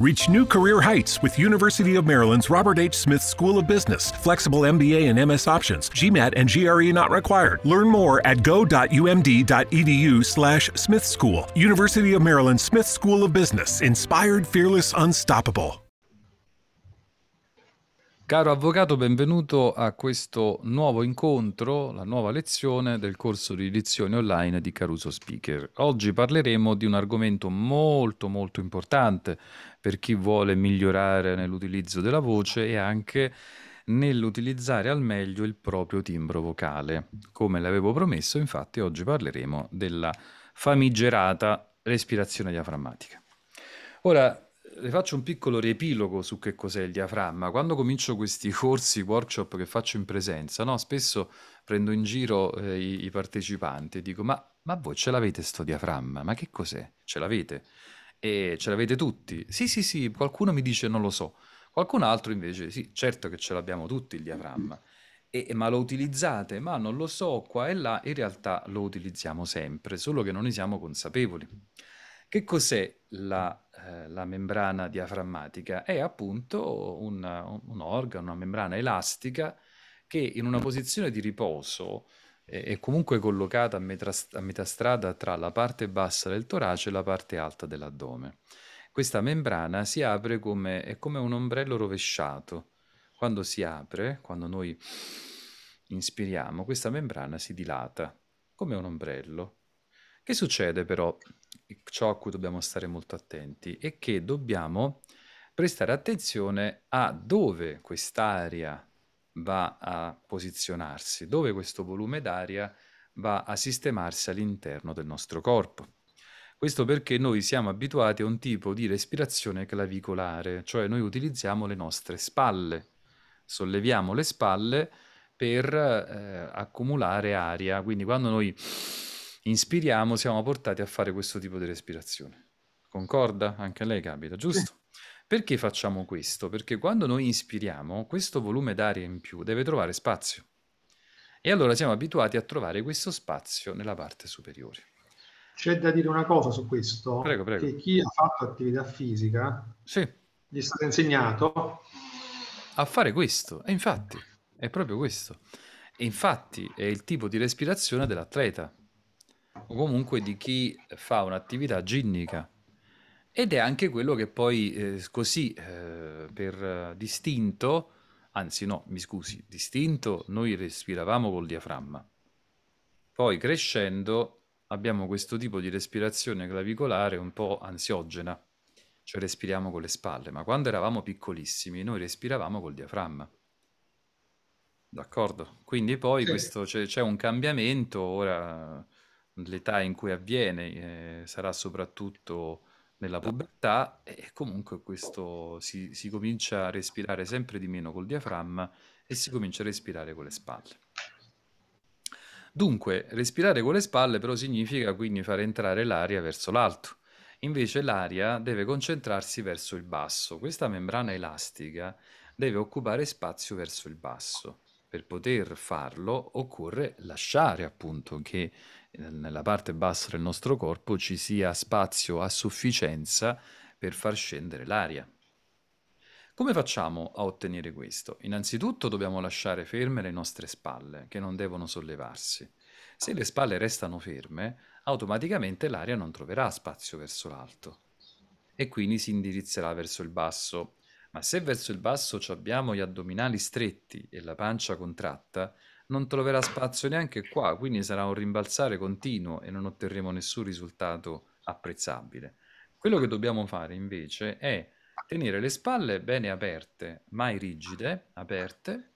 Reach new career heights with University of Maryland's Robert H. Smith School of Business. Flexible MBA and MS options. GMAT and GRE not required. Learn more at go.umd.edu slash Smith School. University of Maryland Smith School of Business. Inspired, fearless, unstoppable. Caro avvocato, benvenuto a questo nuovo incontro, la nuova lezione del corso di lezioni online di Caruso Speaker. Oggi parleremo di un argomento molto molto importante per chi vuole migliorare nell'utilizzo della voce e anche nell'utilizzare al meglio il proprio timbro vocale. Come l'avevo promesso, infatti, oggi parleremo della famigerata respirazione diaframmatica. Ora, le faccio un piccolo riepilogo su che cos'è il diaframma. Quando comincio questi corsi, workshop che faccio in presenza, no, spesso prendo in giro eh, i, i, partecipanti e dico: ma, ma voi ce l'avete sto diaframma? Ma che cos'è? Ce l'avete? E ce l'avete tutti? Sì, sì, sì, qualcuno mi dice non lo so. Qualcun altro invece, sì, certo che ce l'abbiamo tutti il diaframma. E, ma lo utilizzate? Ma non lo so, qua e là, in realtà lo utilizziamo sempre, solo che non ne siamo consapevoli. Che cos'è la, eh, la membrana diaframmatica? È appunto un, un, organo, una membrana elastica che in una posizione di riposo è comunque collocata a metà, a metà strada tra la parte bassa del torace e la parte alta dell'addome. Questa membrana si apre come, è come un ombrello rovesciato. Quando si apre, quando noi inspiriamo, questa membrana si dilata come un ombrello. Che succede però? Ciò a cui dobbiamo stare molto attenti è che dobbiamo prestare attenzione a dove quest'aria va a posizionarsi, dove questo volume d'aria va a sistemarsi all'interno del nostro corpo. Questo perché noi siamo abituati a un tipo di respirazione clavicolare, cioè noi utilizziamo le nostre spalle, solleviamo le spalle per eh, accumulare aria, quindi quando noi inspiriamo, siamo portati a fare questo tipo di respirazione. Concorda? Anche a lei capita, giusto? Perché facciamo questo? Perché quando noi inspiriamo, questo volume d'aria in più deve trovare spazio. E allora siamo abituati a trovare questo spazio nella parte superiore. C'è da dire una cosa su questo, prego, prego. che chi ha fatto attività fisica sì. gli è stato insegnato a fare questo, e infatti è proprio questo. E infatti è il tipo di respirazione dell'atleta, o comunque di chi fa un'attività ginnica. Ed è anche quello che poi eh, così eh, per distinto, anzi no, mi scusi, distinto noi respiravamo col diaframma. Poi crescendo abbiamo questo tipo di respirazione clavicolare un po' ansiogena, cioè respiriamo con le spalle, ma quando eravamo piccolissimi noi respiravamo col diaframma. D'accordo? Quindi poi sì. questo, c'è, c'è un cambiamento, ora l'età in cui avviene eh, sarà soprattutto nella pubertà e comunque questo si, si comincia a respirare sempre di meno col diaframma e si comincia a respirare con le spalle. Dunque, respirare con le spalle però significa quindi far entrare l'aria verso l'alto. Invece l'aria deve concentrarsi verso il basso. Questa membrana elastica deve occupare spazio verso il basso. Per poter farlo occorre lasciare appunto che nella parte bassa del nostro corpo ci sia spazio a sufficienza per far scendere l'aria. Come facciamo a ottenere questo? Innanzitutto dobbiamo lasciare ferme le nostre spalle, che non devono sollevarsi. Se le spalle restano ferme, automaticamente l'aria non troverà spazio verso l'alto e quindi si indirizzerà verso il basso. Ma se verso il basso abbiamo gli addominali stretti e la pancia contratta, non troverà spazio neanche qua, quindi sarà un rimbalzare continuo e non otterremo nessun risultato apprezzabile. Quello che dobbiamo fare invece è tenere le spalle bene aperte, mai rigide, aperte,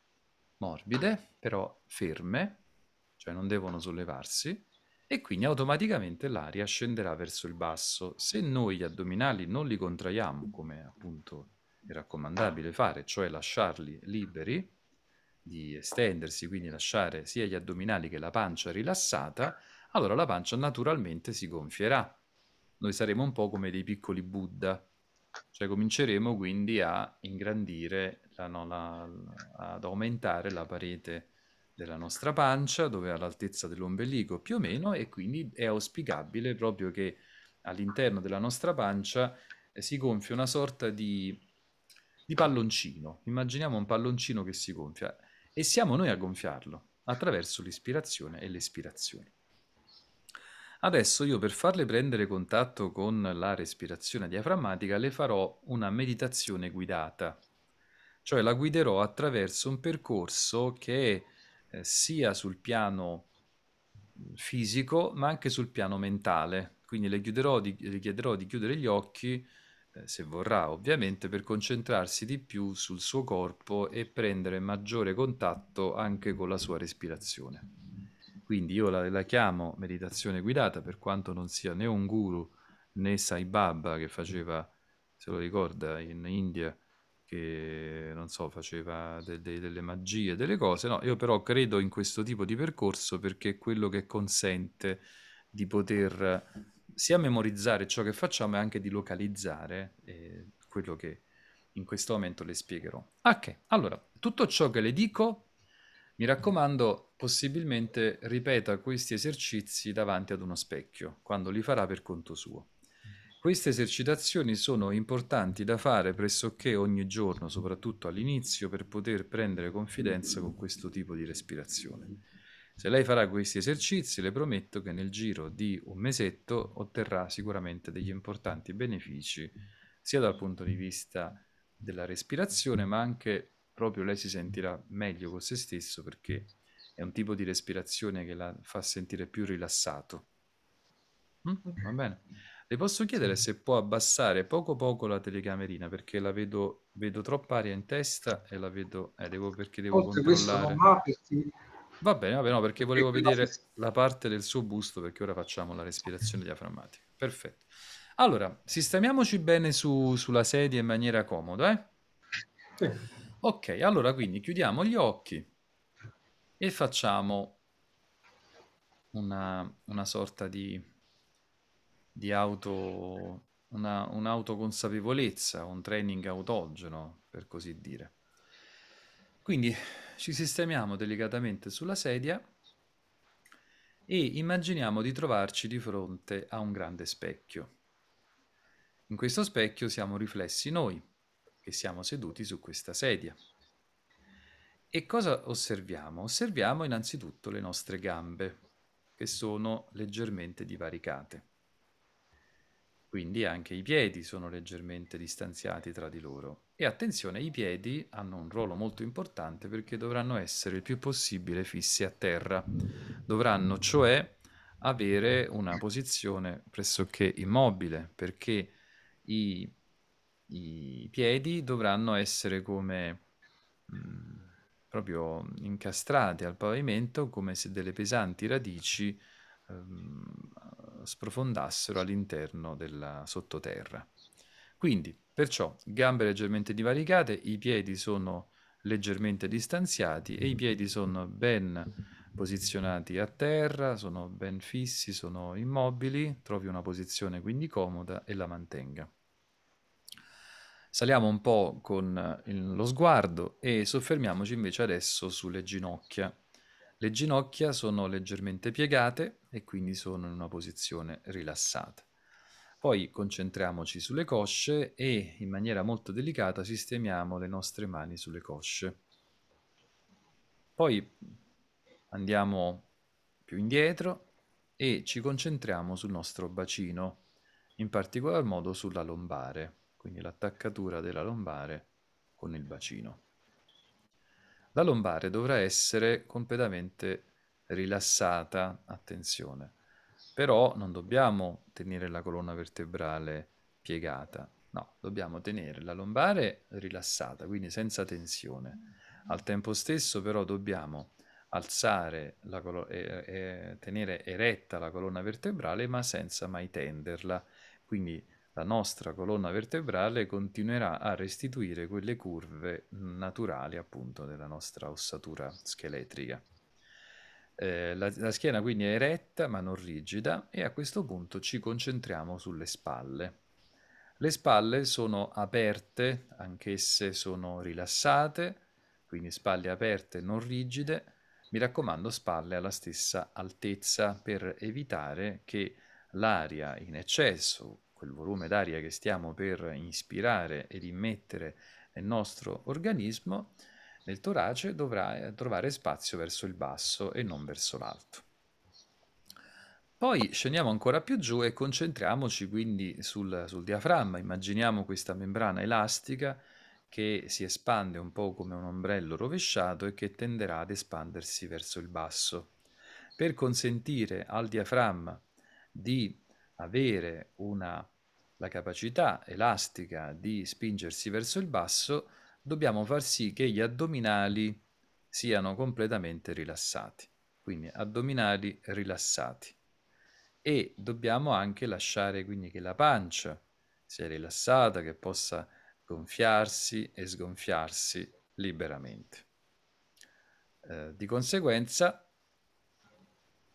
morbide, però ferme, cioè non devono sollevarsi, e quindi automaticamente l'aria scenderà verso il basso. Se noi gli addominali non li contraiamo, come appunto è raccomandabile fare, cioè lasciarli liberi, di estendersi, quindi lasciare sia gli addominali che la pancia rilassata, allora la pancia naturalmente si gonfierà. Noi saremo un po' come dei piccoli Buddha, cioè cominceremo quindi a ingrandire, la, no, la, ad aumentare la parete della nostra pancia, dove è all'altezza dell'ombelico più o meno, e quindi è auspicabile proprio che all'interno della nostra pancia si gonfia una sorta di, di palloncino. Immaginiamo un palloncino che si gonfia e siamo noi a gonfiarlo attraverso l'ispirazione e l'espirazione. Adesso io per farle prendere contatto con la respirazione diaframmatica le farò una meditazione guidata, cioè la guiderò attraverso un percorso che eh, sia sul piano fisico ma anche sul piano mentale. Quindi le, di, le chiederò di chiudere gli occhi, eh, se vorrà ovviamente, per concentrarsi di più sul suo corpo e prendere maggiore contatto anche con la sua respirazione. Quindi io la, la, chiamo meditazione guidata per quanto non sia né un guru né Sai Baba che faceva, se lo ricorda, in India, che non so, faceva de, de, delle magie, delle cose. No, io però credo in questo tipo di percorso perché è quello che consente di poter sia memorizzare ciò che facciamo e anche di localizzare eh, quello che in questo momento le spiegherò. Ok, allora, tutto ciò che le dico mi raccomando, possibilmente ripeta questi esercizi davanti ad uno specchio, quando li farà per conto suo. Queste esercitazioni sono importanti da fare pressoché ogni giorno, soprattutto all'inizio, per poter prendere confidenza con questo tipo di respirazione. Se lei farà questi esercizi, le prometto che nel giro di un mesetto otterrà sicuramente degli importanti benefici, sia dal punto di vista della respirazione, ma anche proprio lei si sentirà meglio con se stesso perché è un tipo di respirazione che la fa sentire più rilassato. Mm? Va bene. Le posso chiedere se può abbassare poco poco la telecamerina perché la vedo, vedo troppa aria in testa e la vedo, eh, devo, perché devo Oltre controllare. Va, bene, va bene, no, perché volevo vedere la parte del suo busto perché ora facciamo la respirazione diaframmatica. Perfetto. Allora, sistemiamoci bene su, sulla sedia in maniera comoda, eh? Sì. Ok, allora quindi chiudiamo gli occhi e facciamo una, una sorta di, di auto, una, un'autoconsapevolezza, un training autogeno, per così dire. Quindi ci sistemiamo delicatamente sulla sedia e immaginiamo di trovarci di fronte a un grande specchio. In questo specchio siamo riflessi noi che siamo seduti su questa sedia. E cosa osserviamo? Osserviamo innanzitutto le nostre gambe, che sono leggermente divaricate. Quindi anche i piedi sono leggermente distanziati tra di loro. E attenzione, i piedi hanno un ruolo molto importante perché dovranno essere il più possibile fissi a terra. Dovranno cioè avere una posizione pressoché immobile perché i i piedi dovranno essere come mh, mm, proprio incastrati al pavimento come se delle pesanti radici ehm, sprofondassero all'interno della sottoterra. Quindi, perciò, gambe leggermente divaricate, i piedi sono leggermente distanziati e i piedi sono ben posizionati a terra, sono ben fissi, sono immobili, trovi una posizione quindi comoda e la mantenga. Saliamo un po' con lo sguardo e soffermiamoci invece adesso sulle ginocchia. Le ginocchia sono leggermente piegate e quindi sono in una posizione rilassata. Poi concentriamoci sulle cosce e in maniera molto delicata sistemiamo le nostre mani sulle cosce. Poi andiamo più indietro e ci concentriamo sul nostro bacino, in particolar modo sulla lombare quindi l'attaccatura della lombare con il bacino. La lombare dovrà essere completamente rilassata, attenzione, però non dobbiamo tenere la colonna vertebrale piegata, no, dobbiamo tenere la lombare rilassata, quindi senza tensione. Al tempo stesso però dobbiamo alzare e, e tenere eretta la colonna vertebrale ma senza mai tenderla, quindi la nostra colonna vertebrale continuerà a restituire quelle curve naturali appunto della nostra ossatura scheletrica. Eh, la, la, schiena quindi è eretta ma non rigida e a questo punto ci concentriamo sulle spalle. Le spalle sono aperte, anch'esse sono rilassate, quindi spalle aperte non rigide. Mi raccomando spalle alla stessa altezza per evitare che l'aria in eccesso quel volume d'aria che stiamo per inspirare ed immettere nel nostro organismo, nel torace dovrà trovare spazio verso il basso e non verso l'alto. Poi scendiamo ancora più giù e concentriamoci quindi sul, sul diaframma. Immaginiamo questa membrana elastica che si espande un po' come un ombrello rovesciato e che tenderà ad espandersi verso il basso. Per consentire al diaframma di avere una, la capacità elastica di spingersi verso il basso, dobbiamo far sì che gli addominali siano completamente rilassati. Quindi addominali rilassati e dobbiamo anche lasciare quindi che la pancia sia rilassata, che possa gonfiarsi e sgonfiarsi liberamente. Eh, di conseguenza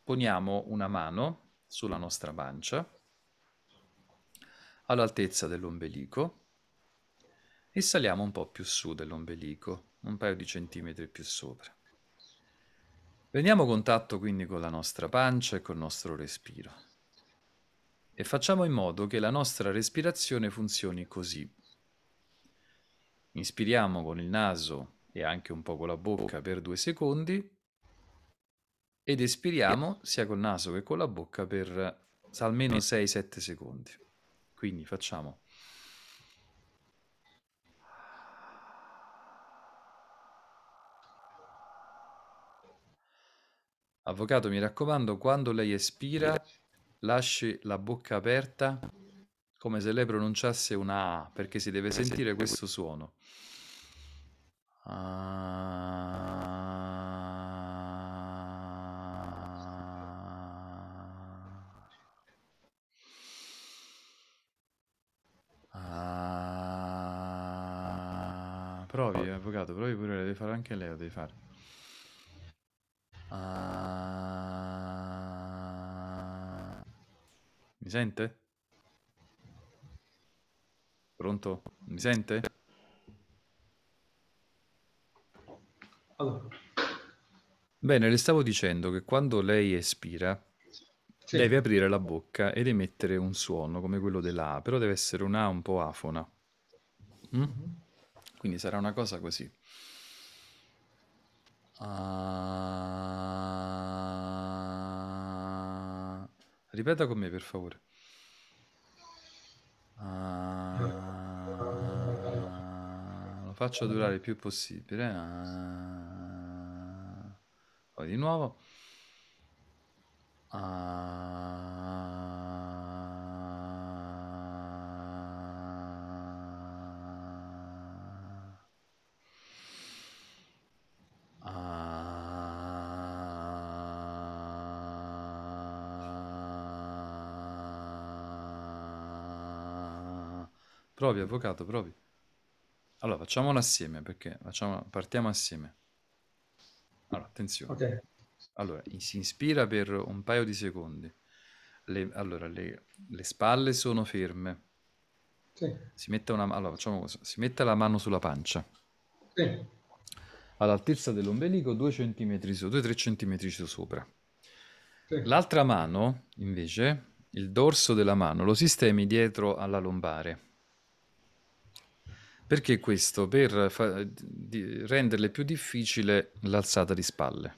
poniamo una mano sulla nostra pancia all'altezza dell'ombelico e saliamo un po' più su dell'ombelico, un paio di centimetri più sopra. Prendiamo contatto quindi con la nostra pancia e col nostro respiro e facciamo in modo che la nostra respirazione funzioni così. Inspiriamo con il naso e anche un po' con la bocca per due secondi ed espiriamo sia col naso che con la bocca per almeno 6-7 secondi. Quindi facciamo Avvocato, mi raccomando, quando lei espira, lasci la bocca aperta come se lei pronunciasse una A, perché si deve sentire questo suono. Ah. Ah. Provi, avvocato, provi pure, devi fare anche lei, lo devi fare. Ah. Mi sente? Pronto? Mi sente? Allora, Bene, le stavo dicendo che quando lei espira sì, deve aprire la bocca ed emettere un suono come quello della però deve essere una A un po' afona. Mm? Quindi sarà una cosa così. Ah. Ripeta con me, per favore. Ah. Lo faccio durare il più possibile. Ah. Poi di nuovo. Ah. Provi, avvocato, provi. Allora, facciamolo assieme perché facciamo, partiamo assieme. Allora, attenzione. ok, Allora, si inspira per un paio di secondi. Le, allora, le, le spalle sono ferme. sì, Si mette una, allora, facciamo così. Si mette la mano sulla pancia. sì, All'altezza dell'ombelico, 2 cm su, 2-3 cm sopra. sì, L'altra mano, invece, il dorso della mano, lo sistemi dietro alla lombare. Perché questo? Per fa- di- renderle più difficile l'alzata di spalle.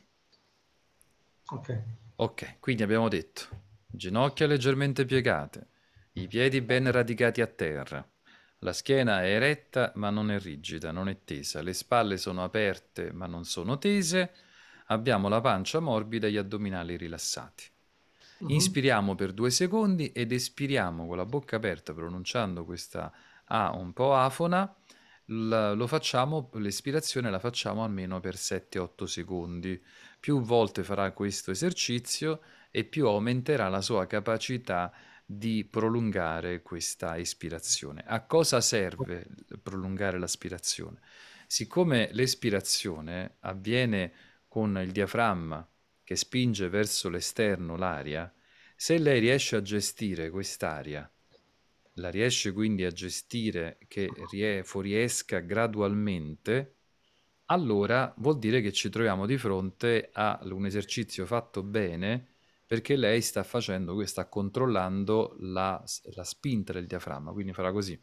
Ok, Ok, quindi abbiamo detto ginocchia leggermente piegate, i piedi ben radicati a terra, la schiena è eretta ma non è rigida, non è tesa, le spalle sono aperte ma non sono tese, abbiamo la pancia morbida e gli addominali rilassati. Mhm. Inspiriamo per due secondi ed espiriamo con la bocca aperta pronunciando questa A un po' afona. L- lo facciamo, l'espirazione la facciamo almeno per 7-8 secondi. Più volte farà questo esercizio e più aumenterà la sua capacità di prolungare questa espirazione. A cosa serve prolungare l'aspirazione? Siccome l'espirazione avviene con il diaframma che spinge verso l'esterno l'aria, se lei riesce a gestire quest'aria, la riesce quindi a gestire che rie- fuoriesca gradualmente, allora vuol dire che ci troviamo di fronte a un esercizio fatto bene perché lei sta facendo, sta controllando la, la spinta del diaframma, quindi farà così.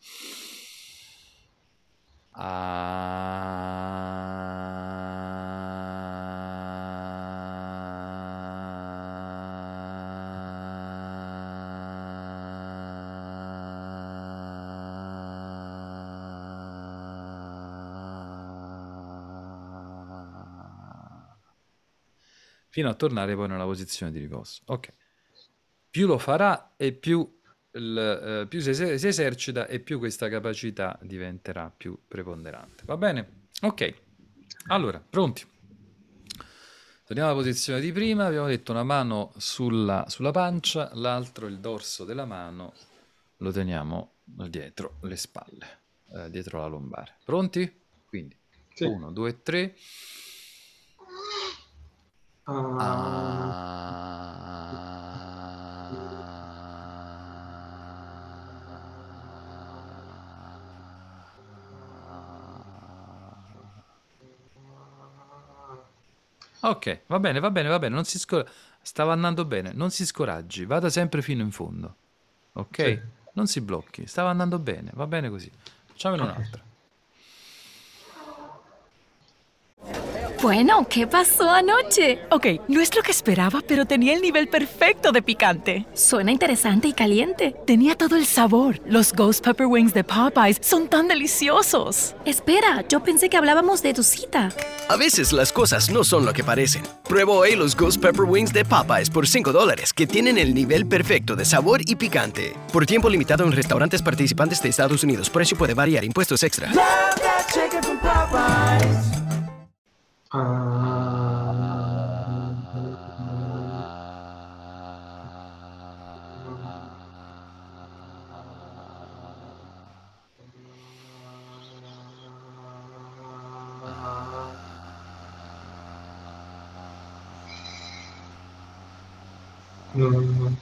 Fino a tornare poi nella posizione di riposo. Ok. Più lo farà e più, il, eh, più si, si, esercita e più questa capacità diventerà più preponderante. Va bene? Ok. Allora, pronti? Torniamo alla posizione di prima, abbiamo detto una mano sulla, sulla pancia, l'altro il dorso della mano lo teniamo dietro le spalle, eh, dietro la lombare. Pronti? Quindi, 1, 2, 3. Ok, va bene, va bene, va bene, non si scor- stava andando bene, non si scoraggi, vada sempre fino in fondo. Ok? Sì. Non si blocchi, stava andando bene, va bene così. Facciamone okay. un'altra. Bueno, ¿qué pasó anoche? Ok, no es lo que esperaba, pero tenía el nivel perfecto de picante. Suena interesante y caliente. Tenía todo el sabor. Los Ghost Pepper Wings de Popeyes son tan deliciosos. Espera, yo pensé que hablábamos de tu cita. A veces las cosas no son lo que parecen. Prueba hoy los Ghost Pepper Wings de Popeyes por 5 dólares, que tienen el nivel perfecto de sabor y picante. Por tiempo limitado en restaurantes participantes de Estados Unidos. Precio puede variar, impuestos extra. à... Mm-hmm.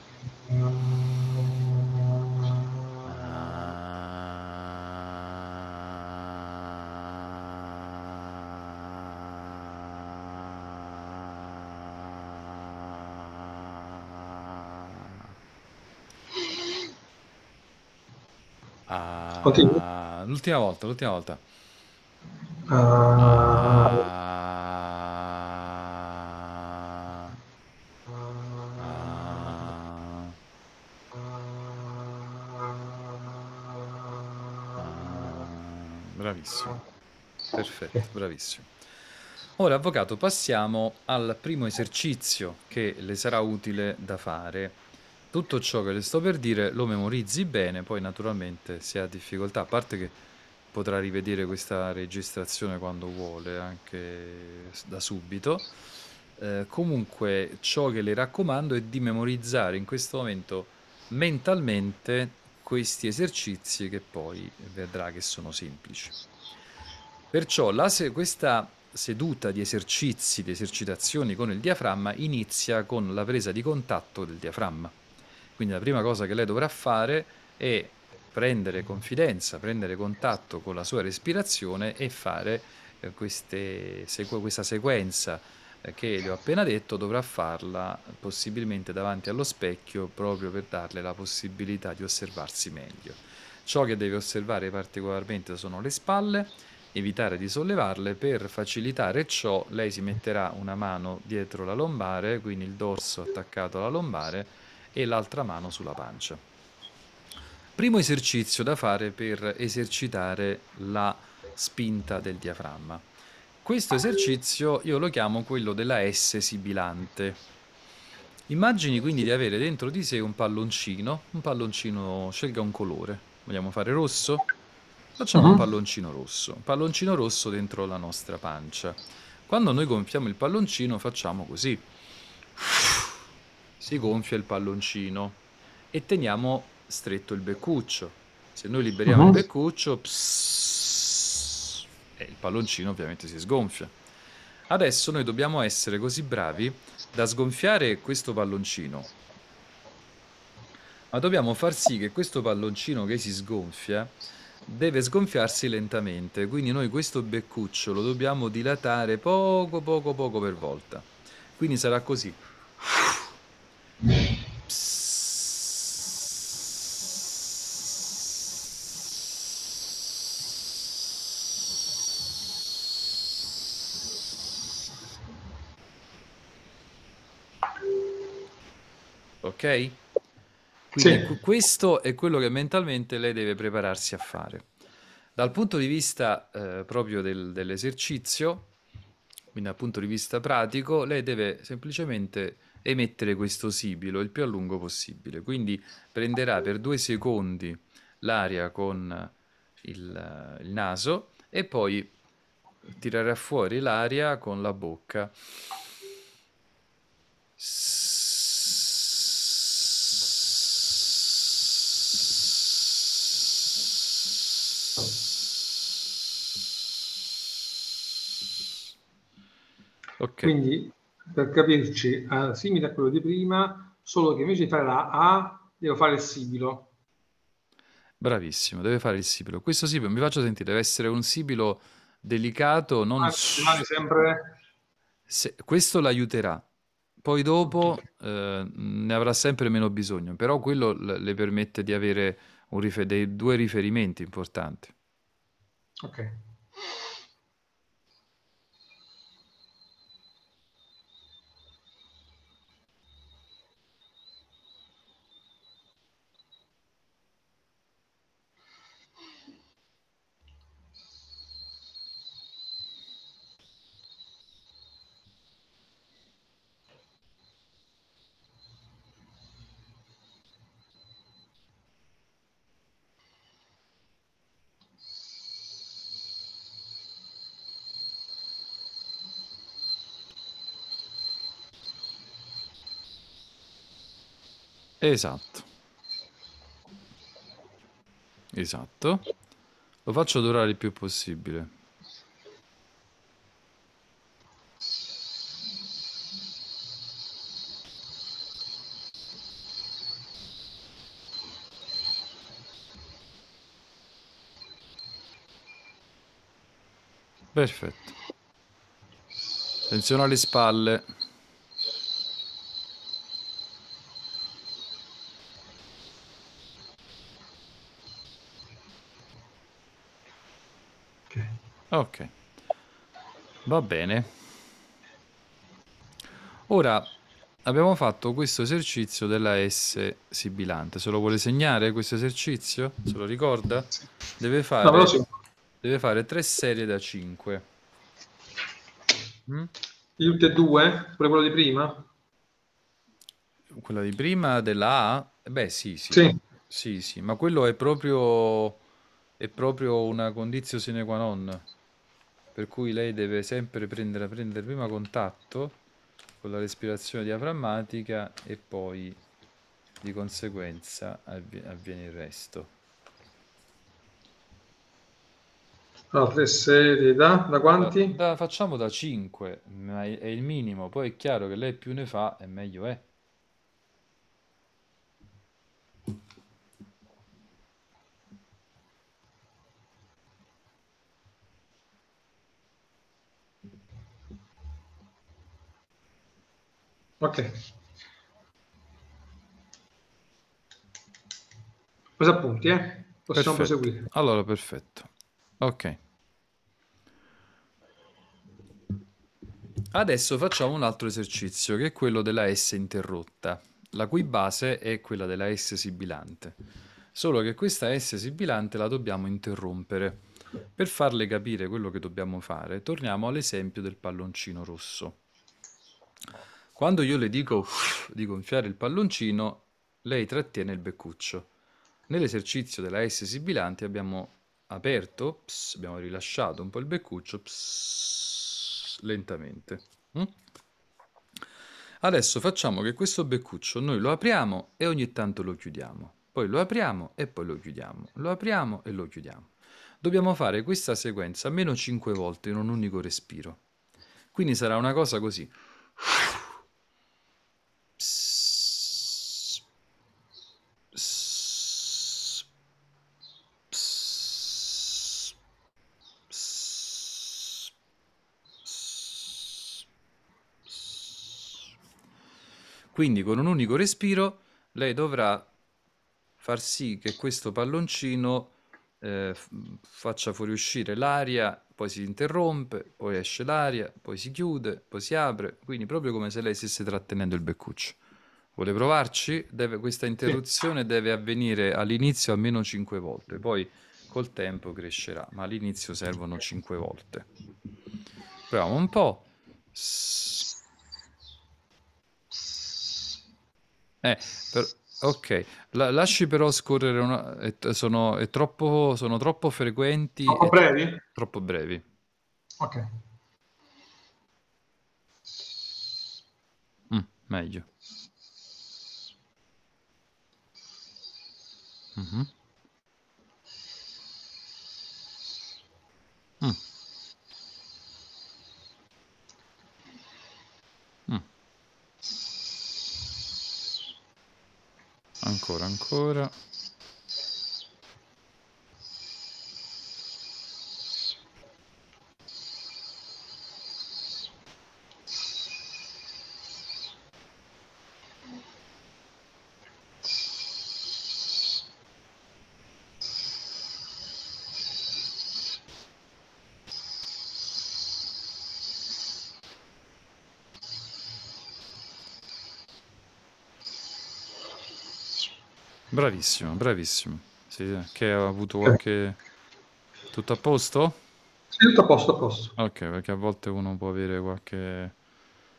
Ah, l'ultima volta, l'ultima volta. Ah, bravissimo. Perfetto, bravissimo. Ora, avvocato, passiamo al primo esercizio che le sarà utile da fare. Tutto ciò che le sto per dire lo memorizzi bene, poi naturalmente se ha difficoltà, a parte che potrà rivedere questa registrazione quando vuole, anche da subito. Eh, comunque ciò che le raccomando è di memorizzare in questo momento mentalmente questi esercizi che poi vedrà che sono semplici. Perciò se- questa seduta di esercizi, di esercitazioni con il diaframma inizia con la presa di contatto del diaframma. Quindi la prima cosa che lei dovrà fare è prendere confidenza, prendere contatto con la sua respirazione e fare eh, queste, sequ- questa sequenza eh, che le ho appena detto, dovrà farla possibilmente davanti allo specchio proprio per darle la possibilità di osservarsi meglio. Ciò che deve osservare particolarmente sono le spalle, evitare di sollevarle, per facilitare ciò lei si metterà una mano dietro la lombare, quindi il dorso attaccato alla lombare e l'altra mano sulla pancia. Primo esercizio da fare per esercitare la spinta del diaframma. Questo esercizio io lo chiamo quello della S sibilante. Immagini quindi di avere dentro di sé un palloncino, un palloncino, scelga un colore. Vogliamo fare rosso? Facciamo un palloncino rosso, un palloncino rosso dentro la nostra pancia. Quando noi gonfiamo il palloncino facciamo così. Si gonfia il palloncino e teniamo stretto il beccuccio. Se noi liberiamo uh-huh. il beccuccio, pss, e il palloncino ovviamente si sgonfia. Adesso noi dobbiamo essere così bravi da sgonfiare questo palloncino, ma dobbiamo far sì che questo palloncino che si sgonfia deve sgonfiarsi lentamente, quindi noi questo beccuccio lo dobbiamo dilatare poco poco poco per volta. Quindi sarà così. Ok? Quindi Sì. qu- questo è quello che mentalmente lei deve prepararsi a fare. Dal punto di vista eh, proprio del- dell'esercizio, quindi dal punto di vista pratico, lei deve semplicemente emettere questo sibilo il più a lungo possibile. Quindi prenderà per due secondi l'aria con il, il naso e poi tirerà fuori l'aria con la bocca. Ok. Quindi, per capirci, eh, simile a quello di prima, solo che invece di fare la A, devo fare il sibilo. Bravissimo, deve fare il sibilo. Questo sibilo, mi faccio sentire, deve essere un sibilo delicato, non... Ah, rimane sempre... Se- questo l'aiuterà. Poi dopo eh, ne avrà sempre meno bisogno, però quello le permette di avere un rife- dei due riferimenti importanti. Ok. Esatto. Esatto. Lo faccio durare il più possibile. Perfetto. Attenzione alle spalle. Ok, va bene. Ora abbiamo fatto questo esercizio della S sibilante. Se lo vuole segnare questo esercizio? Se lo ricorda? Deve No, fare, sì. deve fare tre serie da 5. Gli ultimi due, pure quello di prima? Quella di prima della A? Eh Beh, sì, sì. Sì. Sì, sì, ma quello è proprio, è proprio una condizio sine qua non. Per cui lei deve sempre prendere, prendere prima contatto con la respirazione diaframmatica e poi di conseguenza avvi- avviene il resto. Allora, tre serie da, da quanti? Da- facciamo da 5, ma è, è il minimo, poi è chiaro che lei più ne fa e meglio è. Ok. Cosa appunti, eh? Possiamo Perfetto. proseguire. Allora, perfetto. Ok. Adesso facciamo un altro esercizio che è quello della S interrotta, la cui base è quella della S sibilante. Solo che questa S sibilante la dobbiamo interrompere. Per farle capire quello che dobbiamo fare, torniamo all'esempio del palloncino rosso. Quando io le dico di gonfiare il palloncino, lei trattiene il beccuccio. Nell'esercizio della S sibilante abbiamo aperto, ps, abbiamo rilasciato un po' il beccuccio, ps, lentamente. Mm? Adesso facciamo che questo beccuccio noi lo apriamo e ogni tanto lo chiudiamo. Poi lo apriamo e poi lo chiudiamo. Lo apriamo e lo chiudiamo. Dobbiamo fare questa sequenza almeno 5 volte in un unico respiro. Quindi sarà una cosa così. Ps, ps, ps, ps, ps, ps. Quindi con un unico respiro lei dovrà far sì che questo palloncino eh, f- faccia fuoriuscire l'aria, poi si interrompe, poi esce l'aria, poi si chiude, poi si apre, quindi proprio come se lei stesse trattenendo il beccuccio. Vuole provarci? Deve- questa interruzione deve avvenire all'inizio almeno 5 volte, poi col tempo crescerà, ma all'inizio servono 5 volte. Proviamo un po'. S- Eh, per- ok, La- lasci però scorrere una... È, sono, è troppo, sono troppo frequenti Troppo e brevi? troppo brevi. Ok. Mm, meglio. Mhm. Ancora, ancora. Bravissimo, bravissimo. Sì, che ha avuto qualche... Tutto a posto? Sì, tutto a posto, a posto. Ok, perché a volte uno può avere qualche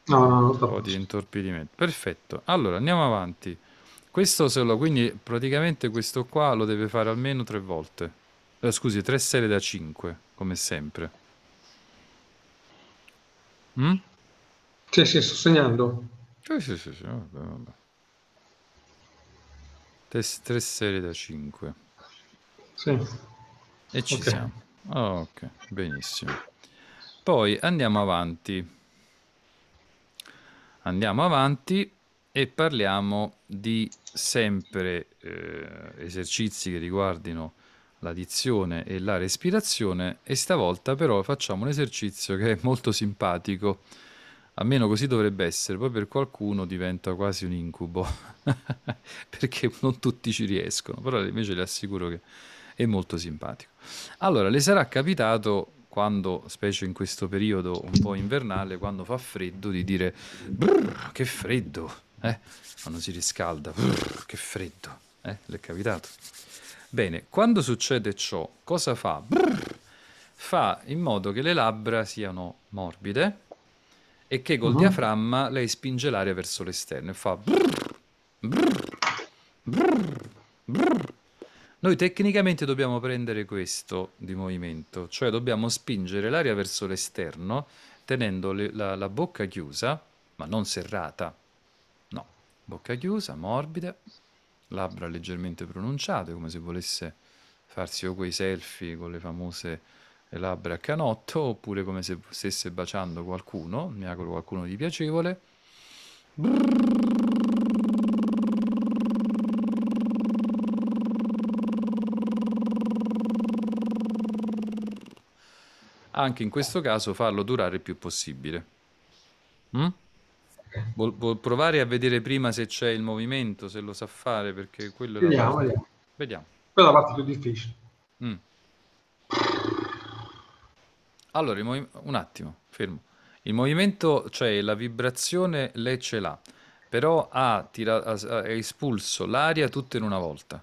No, no, no, a po' di intorpidimento. Perfetto. Allora, andiamo avanti. Questo se lo... Quindi praticamente questo qua lo deve fare almeno tre volte. Eh, scusi, tre serie da cinque, come sempre. Mm? Sì, sì, sto segnando. Sì, sì, sì, sì, vabbè, vabbè. Tre, tre serie da 5. Sì. E ci Ok. siamo. Ok, benissimo. Poi andiamo avanti. Andiamo avanti e parliamo di sempre eh, esercizi che riguardino la dizione e la respirazione e stavolta però facciamo un esercizio che è molto simpatico, almeno così dovrebbe essere, poi per qualcuno diventa quasi un incubo, perché non tutti ci riescono, però invece le assicuro che è molto simpatico. Allora, le sarà capitato quando, specie in questo periodo un po' invernale, quando fa freddo, di dire "Brrr, che freddo, eh? Quando si riscalda, "Brrr, che freddo, eh? Le è capitato? Bene, quando succede ciò, cosa fa? Brrr, fa in modo che le labbra siano morbide e che col Mhm. diaframma lei spinge l'aria verso l'esterno e fa brrr, brrr, brrr, brrr. Noi tecnicamente dobbiamo prendere questo di movimento, cioè dobbiamo spingere l'aria verso l'esterno tenendo le- la, la bocca chiusa, ma non serrata. No, bocca chiusa, morbida, labbra leggermente pronunciate, come se volesse farsi o quei selfie con le famose labbra a canotto, oppure come se stesse baciando qualcuno, mi auguro qualcuno di piacevole. Anche in questo caso farlo durare il più possibile. Mm? Vuol, vuol provare a vedere prima se c'è il movimento, se lo sa fare, perché quello è la Vediamo, parte- vediamo. Vediamo. Quella è la parte più difficile. Mm. Allora, il movi- un attimo, fermo. Il movimento, cioè la vibrazione, lei ce l'ha, però ha, tira- ha- ha espulso l'aria tutta in una volta.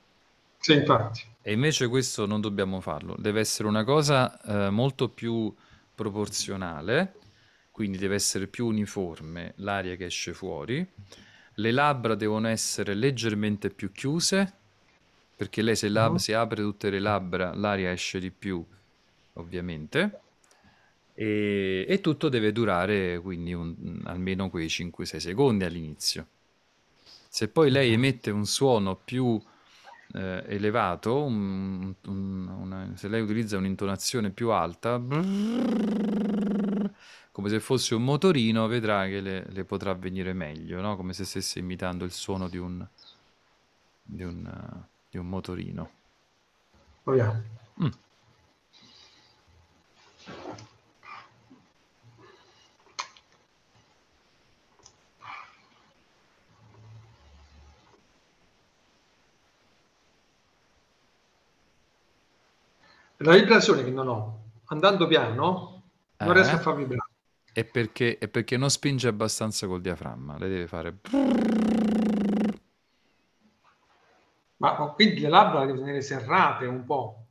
Sì, infatti. E invece questo non dobbiamo farlo, deve essere una cosa eh, molto più proporzionale, quindi deve essere più uniforme l'aria che esce fuori. Le labbra devono essere leggermente più chiuse, perché lei se, lab- Mhm. se apre tutte le labbra l'aria esce di più, ovviamente. E, e tutto deve durare quindi un- almeno quei 5-6 secondi all'inizio. Se poi lei emette un suono più eh, elevato, un- un- una- se lei utilizza un'intonazione più alta, come se fosse un motorino, vedrà che le, le potrà venire meglio, no? Come se stesse imitando il suono di un, di un, eh, di un motorino. Proviamo. Mm. La vibrazione che non ho, andando piano, non Eh? riesco a far vibrare. È perché, è perché non spinge abbastanza col diaframma, lei deve fare... Ma quindi le labbra le devo tenere serrate un po'.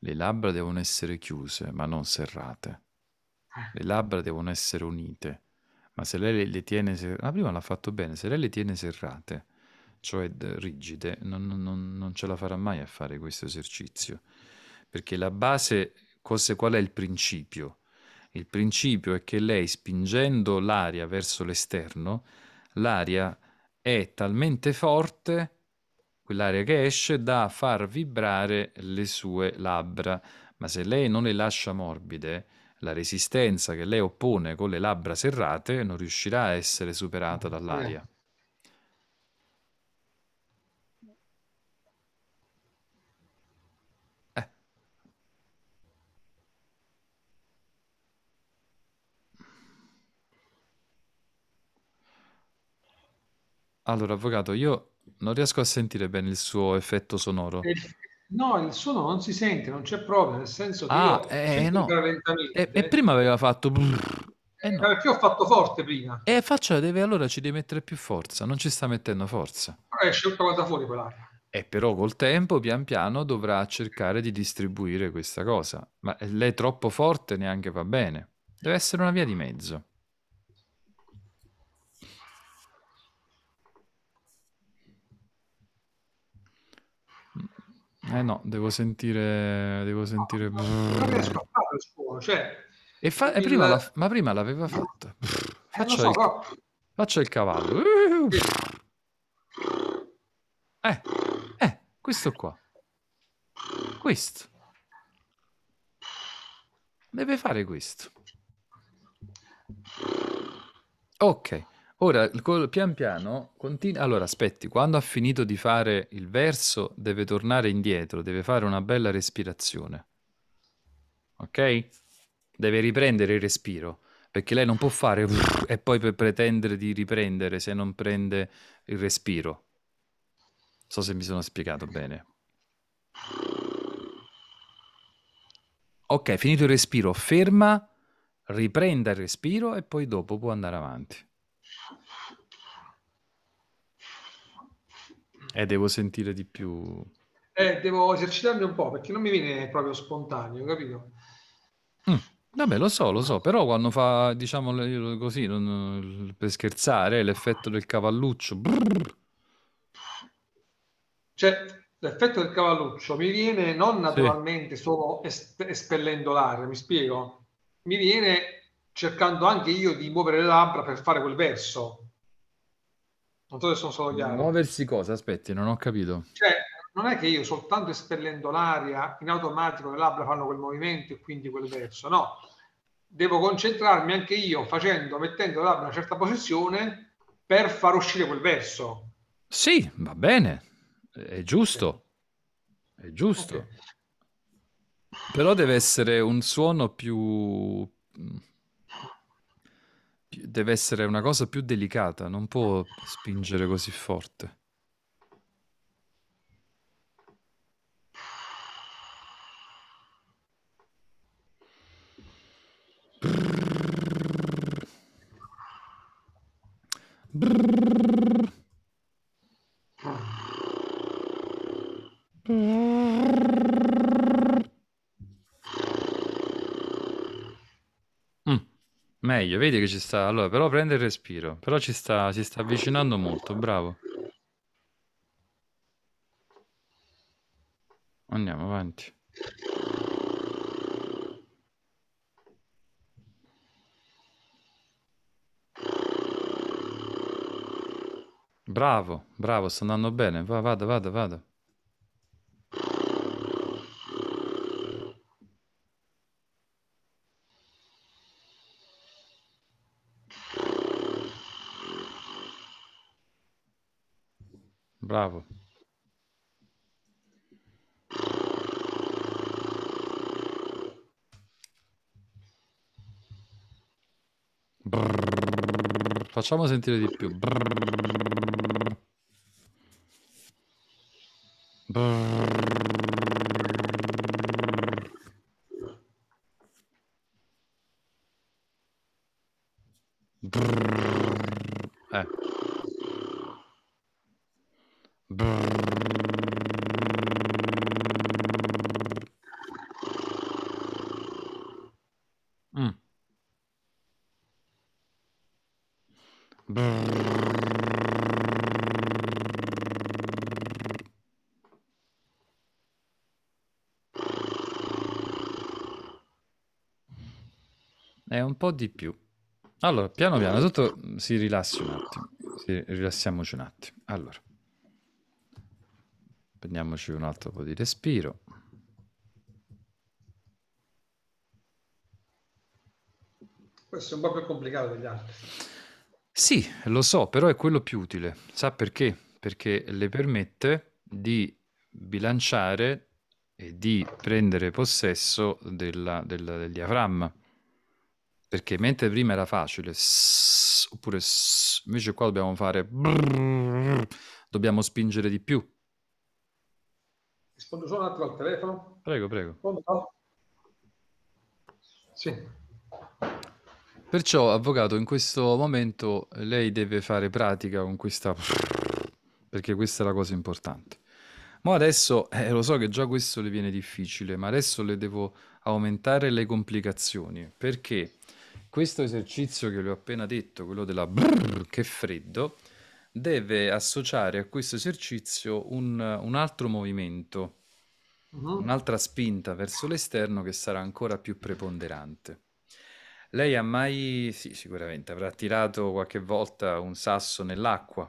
Le labbra devono essere chiuse, ma non serrate. Le labbra devono essere unite. Ma se lei le, le tiene serrate... Ah, prima l'ha fatto bene. Se lei le tiene serrate, cioè rigide, non, non, non ce la farà mai a fare questo esercizio. Perché la base... Cos'è, qual è il principio? Il principio è che lei, spingendo l'aria verso l'esterno, l'aria è talmente forte, quell'aria che esce, da far vibrare le sue labbra. Ma se lei non le lascia morbide, la resistenza che lei oppone con le labbra serrate non riuscirà a essere superata dall'aria. Allora, avvocato, io non riesco a sentire bene il suo effetto sonoro. E il- No, il suono non si sente, non c'è proprio, nel senso che Ah, io eh, sento no. rallentamento. E, e prima aveva fatto... brrr. Eh no. perché ho fatto forte prima? E faccia, deve, allora ci devi mettere più forza, non ci sta mettendo forza. Ora esce tutta quanta fuori quell'aria. E però col tempo, pian piano, dovrà cercare di distribuire questa cosa. Ma lei troppo forte neanche va bene. Deve essere una via di mezzo. Eh no, devo sentire... Devo sentire... Non riesco a fare il suono, cioè, E fa- il- prima la- ma prima l'aveva fatta. eh, lo Faccia, so, il, però faccia il cavallo. Eh, eh, questo qua. Questo. Deve fare questo. Ok, ora col- pian piano continua. Allora, aspetti, quando ha finito di fare il verso, deve tornare indietro, deve fare una bella respirazione. Ok? Deve riprendere il respiro, perché lei non può fare e poi per pretendere di riprendere se non prende il respiro. Non so se mi sono spiegato bene. Ok, finito il respiro, ferma, riprenda il respiro e poi dopo può andare avanti. E devo sentire di più. eh, devo esercitarmi un po' perché non mi viene proprio spontaneo, capito? Mm, Vabbè, lo so, lo so, però quando fa, diciamo così, non- per scherzare, l'effetto del cavalluccio, brrr, Cioè, l'effetto del cavalluccio mi viene non naturalmente solo es- espellendo l'aria, mi spiego? Mi viene cercando anche io di muovere le labbra per fare quel verso. Non so se sono stato chiaro. muoversi cosa? Aspetti, non ho capito. Cioè, non è che io soltanto espellendo l'aria in automatico le labbra fanno quel movimento e quindi quel verso, no. Devo concentrarmi anche io facendo, mettendo le labbra in una certa posizione per far uscire quel verso. Sì, va bene, è giusto, è giusto. Ok. Però deve essere un suono più... deve essere una cosa più delicata, non può spingere così forte. Mm, Meglio, vedi che ci sta. Allora, però prende il respiro. Però ci sta, si sta avvicinando molto, bravo. Andiamo avanti. Bravo, bravo, sta andando bene. Va, vada, vada, vada. Bravo. Brrr. Facciamo sentire di più. Brrr. Brrr. Eh. Po' di più. Allora, piano piano, tutto si rilassi un attimo. Si, rilassiamoci un attimo. Allora, prendiamoci un altro po' di respiro. Questo è un po' più complicato degli altri. Sì, lo so, però è quello più utile. Sa perché? Perché le permette di bilanciare e di prendere possesso della, della, del diaframma. Perché mentre prima era facile, sss, oppure sss, invece qua dobbiamo fare... Brrr, dobbiamo spingere di più. Rispondo solo un attimo al telefono. Prego, prego. Rispondo? Sì. Perciò, avvocato, in questo momento lei deve fare pratica con questa... perché questa è la cosa importante. Ma adesso, eh, lo so che già questo le viene difficile, ma adesso le devo aumentare le complicazioni, perché questo esercizio che le ho appena detto, quello della brrr, che freddo, deve associare a questo esercizio un, un altro movimento, Mhm. un'altra spinta verso l'esterno che sarà ancora più preponderante. Lei ha mai, sì, sicuramente avrà tirato qualche volta un sasso nell'acqua.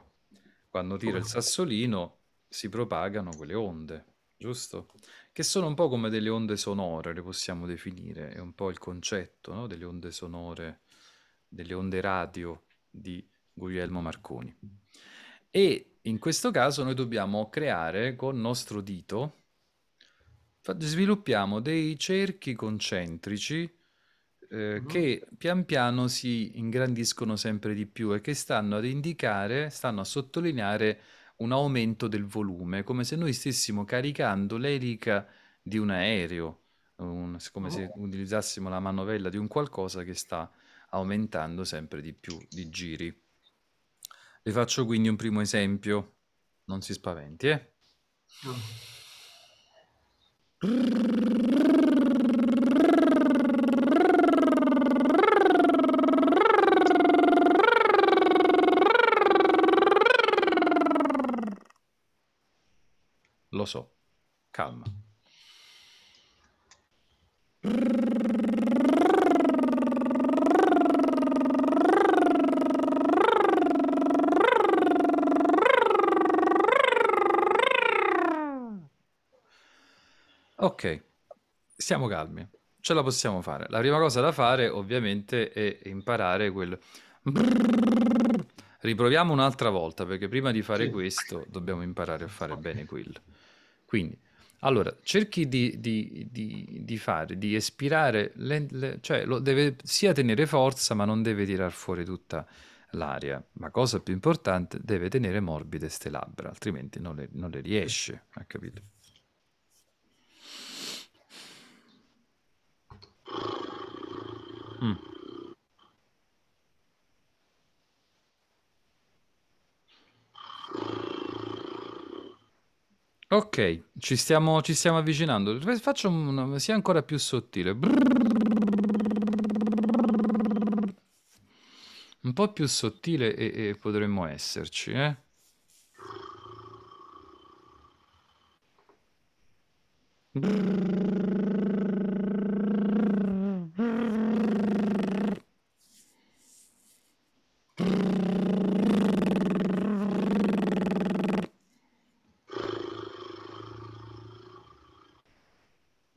Quando tira il sassolino si propagano quelle onde, giusto? Che sono un po' come delle onde sonore, le possiamo definire, è un po' il concetto, no? Delle onde sonore, delle onde radio di Guglielmo Marconi. E in questo caso noi dobbiamo creare col nostro dito, sviluppiamo dei cerchi concentrici eh, Mhm. che pian piano si ingrandiscono sempre di più e che stanno ad indicare, stanno a sottolineare un aumento del volume, come se noi stessimo caricando l'elica di un aereo, un- come se utilizzassimo la manovella di un qualcosa che sta aumentando sempre di più di giri. Le faccio quindi un primo esempio, non si spaventi, eh? No. So, calma. Ok, stiamo calmi, ce la possiamo fare. La prima cosa da fare ovviamente è imparare quel... Riproviamo un'altra volta perché prima di fare Sì. questo dobbiamo imparare a fare bene quello. Quindi, allora, cerchi di, di- di- di fare, di espirare, le- le- cioè lo deve sia tenere forza ma non deve tirar fuori tutta l'aria. Ma cosa più importante, deve tenere morbide ste labbra, altrimenti non le, non le riesce, ha capito? Ok, ci stiamo, ci stiamo avvicinando. Faccio un, sia ancora più sottile. Un po' più sottile e, e potremmo esserci, eh?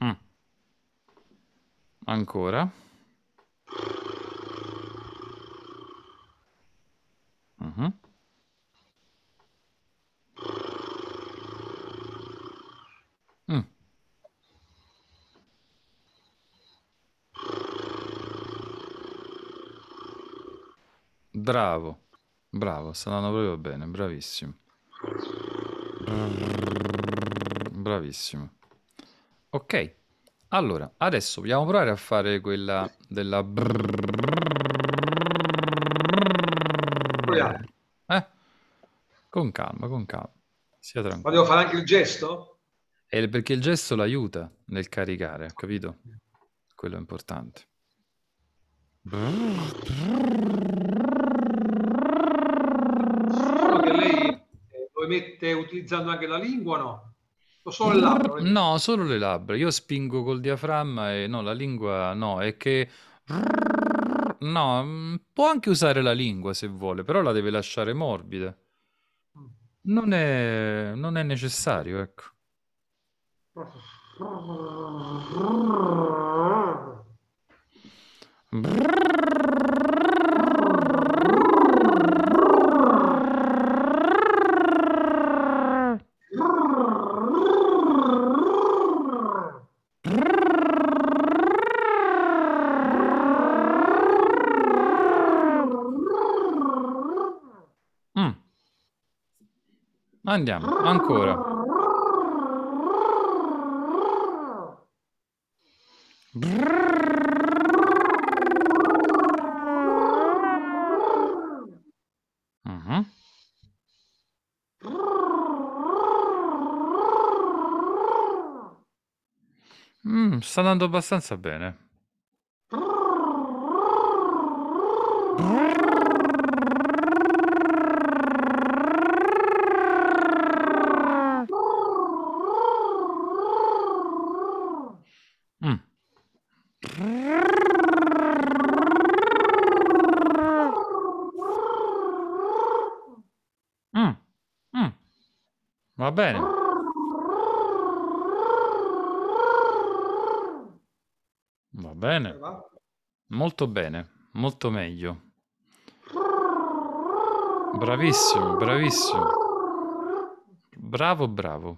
Mm. Ancora. Mhm. Mm. Bravo, bravo, sta andando proprio bene, bravissimo. Bravissimo. Ok, allora, adesso vogliamo provare a fare quella della... Eh? Con calma, con calma. Sia Ma tranquillo. devo fare anche il gesto? È perché il gesto l'aiuta nel caricare, capito? Quello è importante. Lo emette utilizzando anche la lingua o no? O solo le labbra? No, solo le labbra. Io spingo col diaframma e no, la lingua no, è che no, mm, può anche usare la lingua se vuole, però la deve lasciare morbida. Non è, non è necessario, ecco. Mm. Andiamo, ancora. Mhm. Mm, sta andando abbastanza bene. Mm. Mm, mm. Va bene. Va bene. Molto bene, molto meglio. Bravissimo, bravissimo. Bravo, bravo.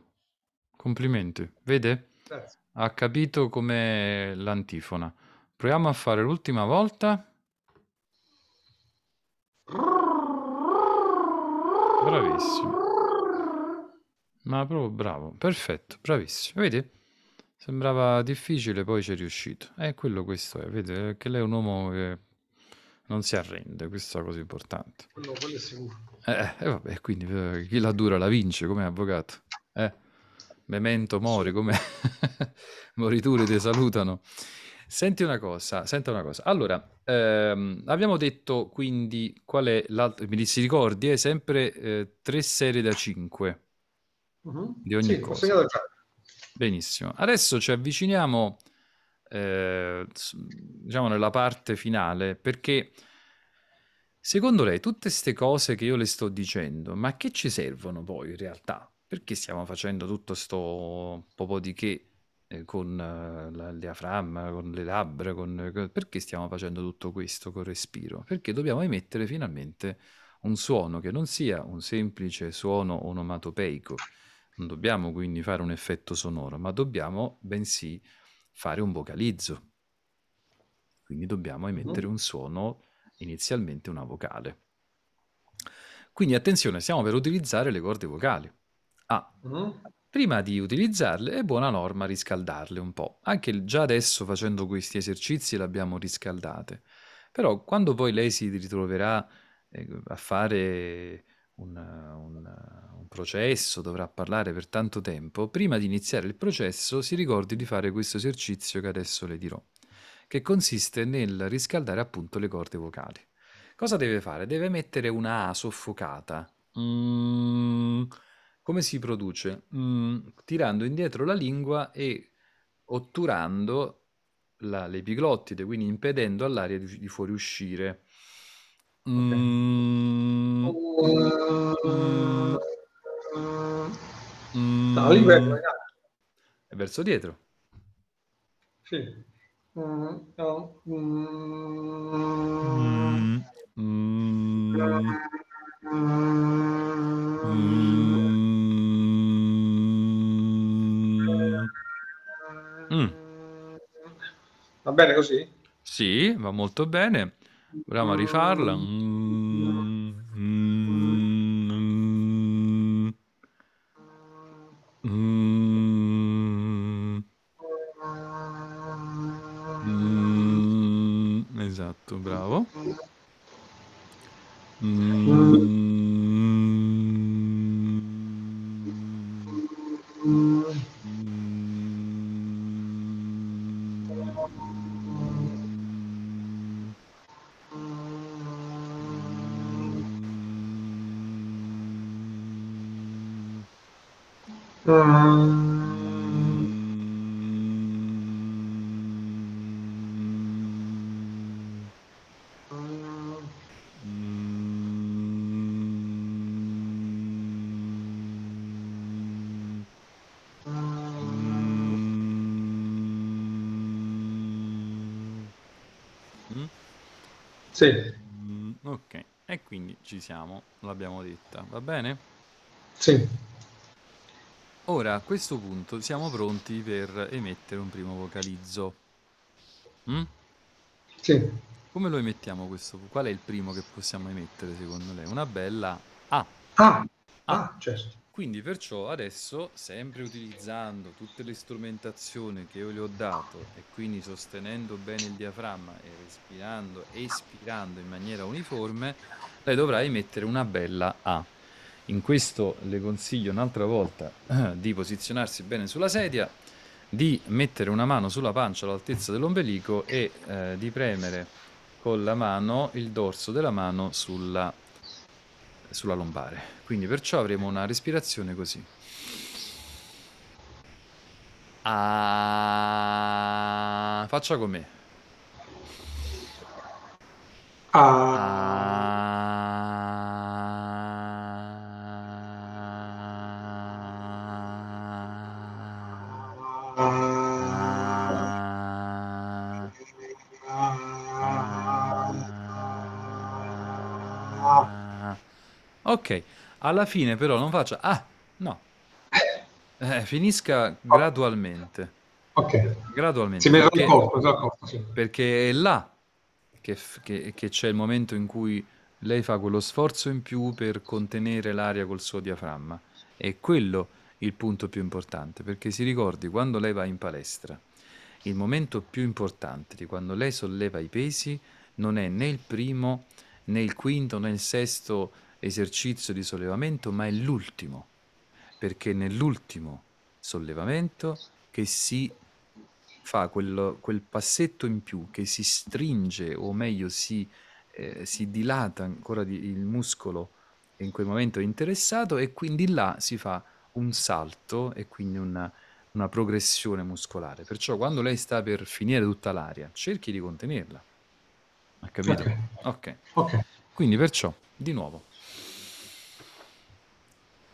Complimenti. Vede? Grazie. Ha capito com'è l'antifona. Proviamo a fare l'ultima volta. Bravissimo. Ma proprio bravo. Perfetto, bravissimo. Vedi? Sembrava difficile, poi ci è riuscito. E quello questo è, vedi? Che lei è un uomo che non si arrende, questa è la cosa importante. Quello, quello è sicuro. Eh, eh, vabbè, quindi eh, chi la dura la vince come avvocato. Eh, memento mori, come morituri ti salutano. Senti una cosa, senta una cosa. Allora, ehm, abbiamo detto quindi qual è l'altro, mi si ricordi, è sempre eh, tre serie da 5 Mhm. di ogni Sì, ho cosa. segnato già. Benissimo. Adesso ci avviciniamo, eh, diciamo, nella parte finale, perché secondo lei tutte queste cose che io le sto dicendo, ma che ci servono poi in realtà? Perché stiamo facendo tutto sto po' di che eh, con eh, il diaframma, con le labbra, con- perché stiamo facendo tutto questo col respiro? Perché dobbiamo emettere finalmente un suono che non sia un semplice suono onomatopeico. Non dobbiamo quindi fare un effetto sonoro, ma dobbiamo bensì fare un vocalizzo. Quindi dobbiamo emettere un suono, inizialmente una vocale. Quindi attenzione, stiamo per utilizzare le corde vocali. Ah, Mhm. prima di utilizzarle è buona norma riscaldarle un po'. Anche già adesso facendo questi esercizi le abbiamo riscaldate. Però quando poi lei si ritroverà eh, a fare un, un- un processo, dovrà parlare per tanto tempo, prima di iniziare il processo si ricordi di fare questo esercizio che adesso le dirò, che consiste nel riscaldare appunto le corde vocali. Cosa deve fare? Deve mettere una A soffocata. Mm. Come si produce? Mm, tirando indietro la lingua e otturando l'epiglottide, quindi impedendo all'aria di, di fuoriuscire. Mm, mm, No, lingua è mm. È verso dietro. Sì. No, mm. Mm. Va bene così? Sì, va molto bene. Proviamo a rifarla. Mm, Sì. Mm, ok, e quindi ci siamo, l'abbiamo detta, va bene? Sì. Ora, a questo punto siamo pronti per emettere un primo vocalizzo. Mm? Sì. Come lo emettiamo questo? Qual è il primo che possiamo emettere secondo lei? Una bella A. Ah, ah, certo. Quindi perciò adesso, sempre utilizzando tutte le strumentazioni che io le ho dato e quindi sostenendo bene il diaframma e respirando, espirando in maniera uniforme, lei dovrà emettere una bella A. In questo le consiglio un'altra volta di posizionarsi bene sulla sedia, di mettere una mano sulla pancia all'altezza dell'ombelico e eh, di premere con la mano il dorso della mano sulla, sulla lombare. Quindi perciò avremo una respirazione così. Ah, faccia con me. Ah. Alla fine però non faccia... Ah, no. Eh, finisca gradualmente. Ok. Gradualmente. Si mi perché, accorto, sì. perché è là che, che- che c'è il momento in cui lei fa quello sforzo in più per contenere l'aria col suo diaframma. È quello il punto più importante, perché si ricordi, quando lei va in palestra, il momento più importante di quando lei solleva i pesi non è né il primo, né il quinto, né il sesto esercizio di sollevamento, ma è l'ultimo, perché nell'ultimo sollevamento che si fa quel, quel passetto in più, che si stringe o meglio si, eh, si dilata ancora di, il muscolo in quel momento interessato e quindi là si fa un salto e quindi una, una progressione muscolare. Perciò quando lei sta per finire tutta l'aria, cerchi di contenerla. Ha capito? Ok. Ok. Ok. Quindi perciò, di nuovo.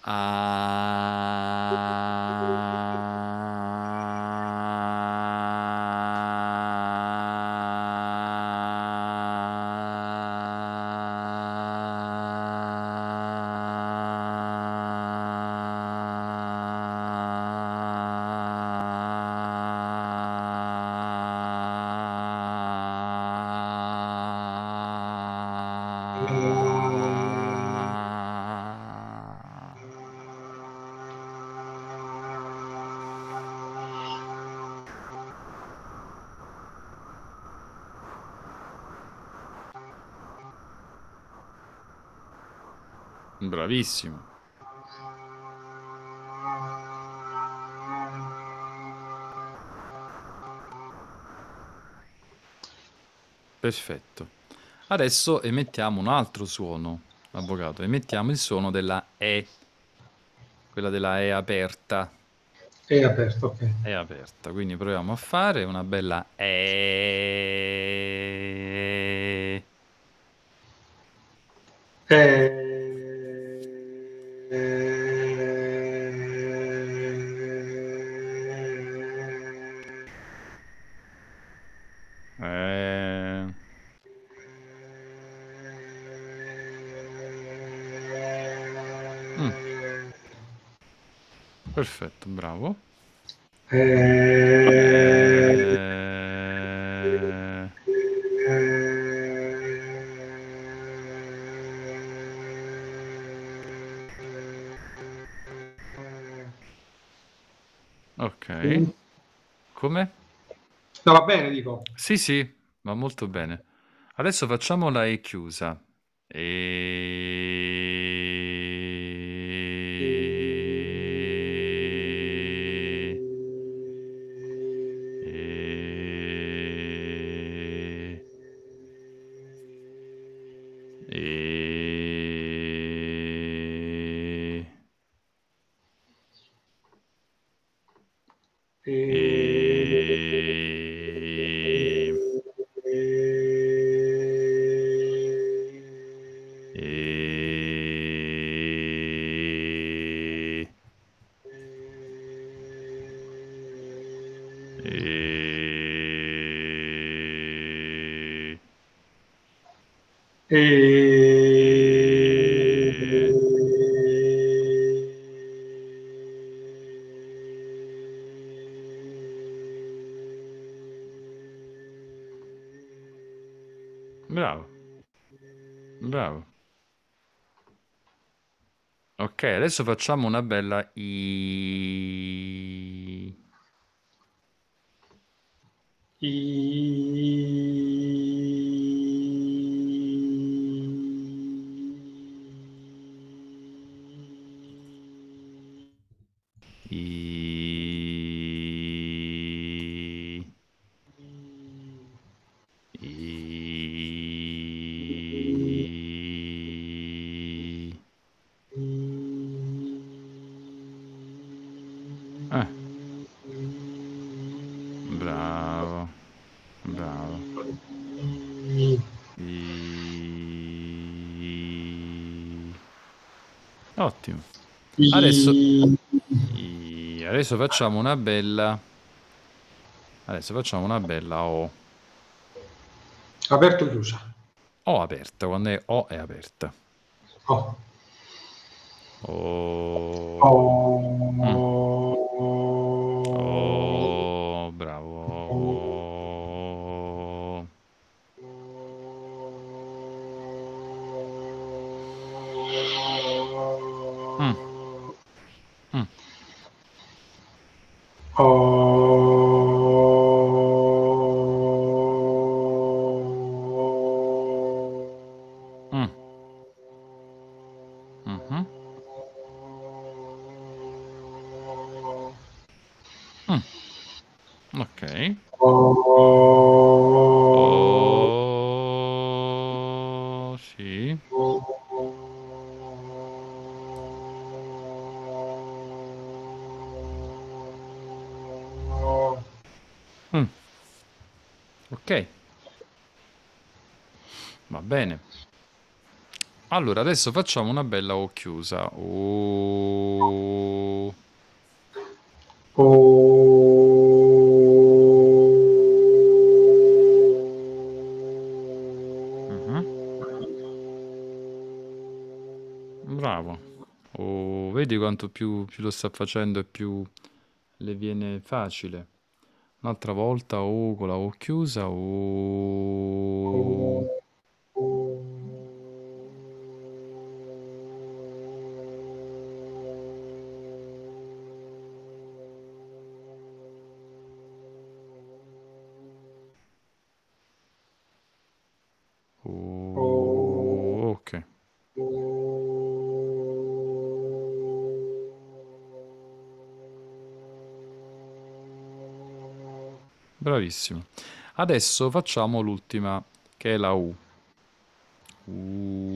ああ Bravissimo. Perfetto. Adesso emettiamo un altro suono, avvocato. Emettiamo il suono della E, quella della E aperta. È aperto, ok. È aperta, quindi proviamo a fare una bella E. Perfetto, bravo. Eh, Ok. Come? No, va bene, dico. Sì, sì, va molto bene. Adesso facciamo la E chiusa. E... adesso facciamo una bella I. Ottimo. Adesso, adesso facciamo una bella. Adesso facciamo una bella O. Aperto o chiusa? O aperta, quando è O è aperta. Oh. O. Oh. Allora, adesso facciamo una bella O chiusa. O... Mhm. Bravo. Oh, vedi quanto più, più lo sta facendo e più le viene facile. Un'altra volta O con la O chiusa. O... O... Bravissimo. Adesso facciamo l'ultima, che è la U. U.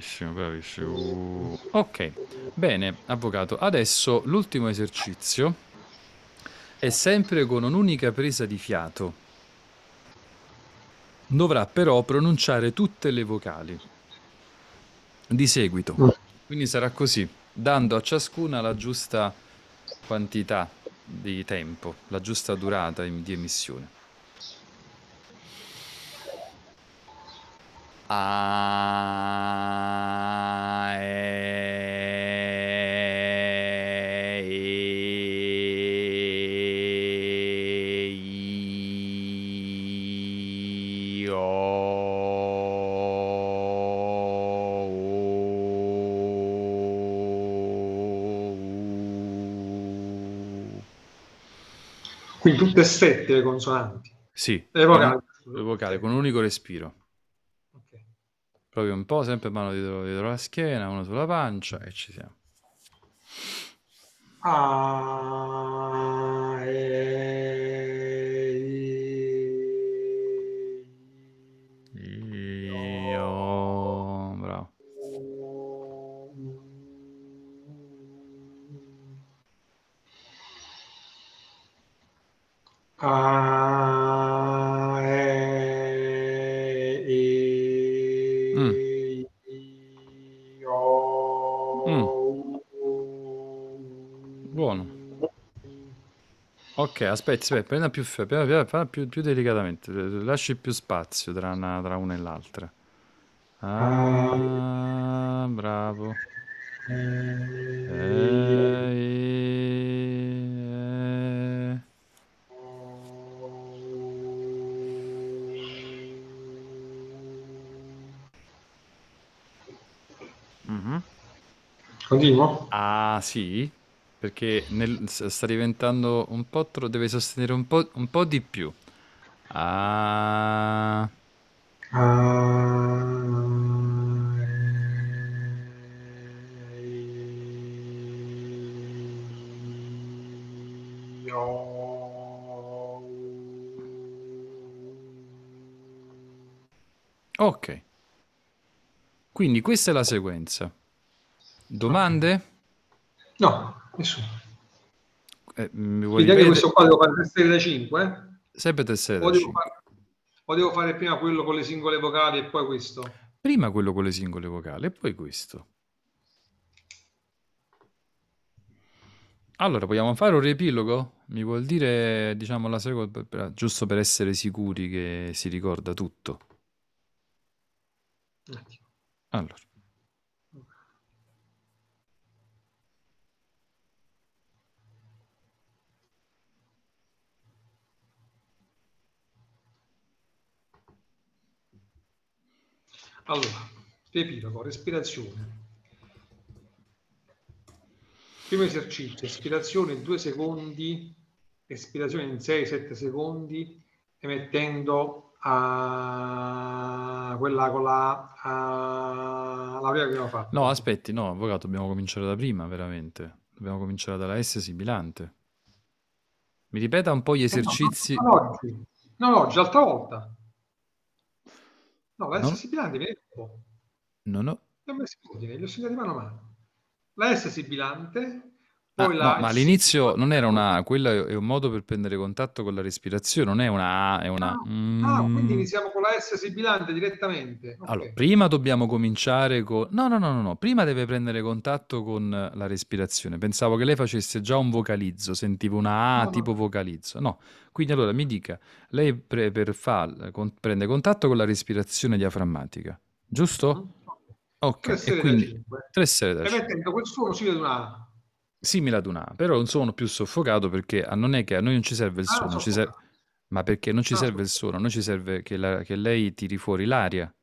bravissimo, bravissimo. Uh. Ok, bene, avvocato. Adesso l'ultimo esercizio è sempre con un'unica presa di fiato. Dovrà però pronunciare tutte le vocali di seguito. Quindi sarà così, dando a ciascuna la giusta quantità di tempo, la giusta durata di emissione. A, tutte e sette le consonanti. Sì, Le vocali. le vocali con un unico respiro. Ok. Proprio un po', sempre mano dietro, dietro la schiena, uno sulla pancia e ci siamo. A, Ok, aspetti, aspetta, prenda più, più, più, più, delicatamente, lasci più spazio tra una, tra una e l'altra. Ah, bravo. Eh. Mhm. Continuo? Ah, sì? Perché nel- sta diventando un po' troppo... Deve sostenere un po', un po' di più. Ah... Ok. Quindi questa è la sequenza. Domande? No, nessuno. Eh, mi vuoi Quindi anche questo qua devo fare serie da 5? Sempre tessere O da devo, 5. fare, o devo fare prima quello con le singole vocali e poi questo? Prima quello con le singole vocali e poi questo. Allora, vogliamo fare un riepilogo? Mi vuol dire, diciamo, la seconda, per- giusto per essere sicuri che si ricorda tutto. Allora, Allora, riepilogo, respirazione. Primo esercizio, respirazione in 2 secondi, espirazione in 6-7 secondi, emettendo a quella con la, a- la prima che abbiamo fatto. no, aspetti, no, avvocato, dobbiamo cominciare da prima, veramente. Dobbiamo cominciare dalla S sibilante. Mi ripeta un po' gli esercizi. Non oggi, non oggi, l'altra volta. No, la No? S sibilante viene dopo. Non ho... Li ho messi in ordine, li ho segnati mano a mano. La S sibilante, Ah, poi no, la ma all'inizio non era una A, quello è un modo per prendere contatto con la respirazione, non è una A, è una... Ah, quindi Mm. iniziamo con la S sibilante direttamente. Ok. Allora, prima dobbiamo cominciare con... No, no, no, no, no, prima deve prendere contatto con la respirazione. Pensavo che lei facesse già un vocalizzo, sentivo una A No, no. tipo vocalizzo. No, quindi allora mi dica, lei pre- per fa- con- prende contatto con la respirazione diaframmatica, giusto? Ok, Tre e quindi cinque. tre serie da E cinque. mettendo quel suono simile ad una A. Simile ad una però è un suono più soffocato perché a- non è che a noi non ci serve il Ah, suono, ci ser- soffocato. ma perché non ci Ah, serve il suono, a noi ci serve che, la- che lei tiri fuori l'aria.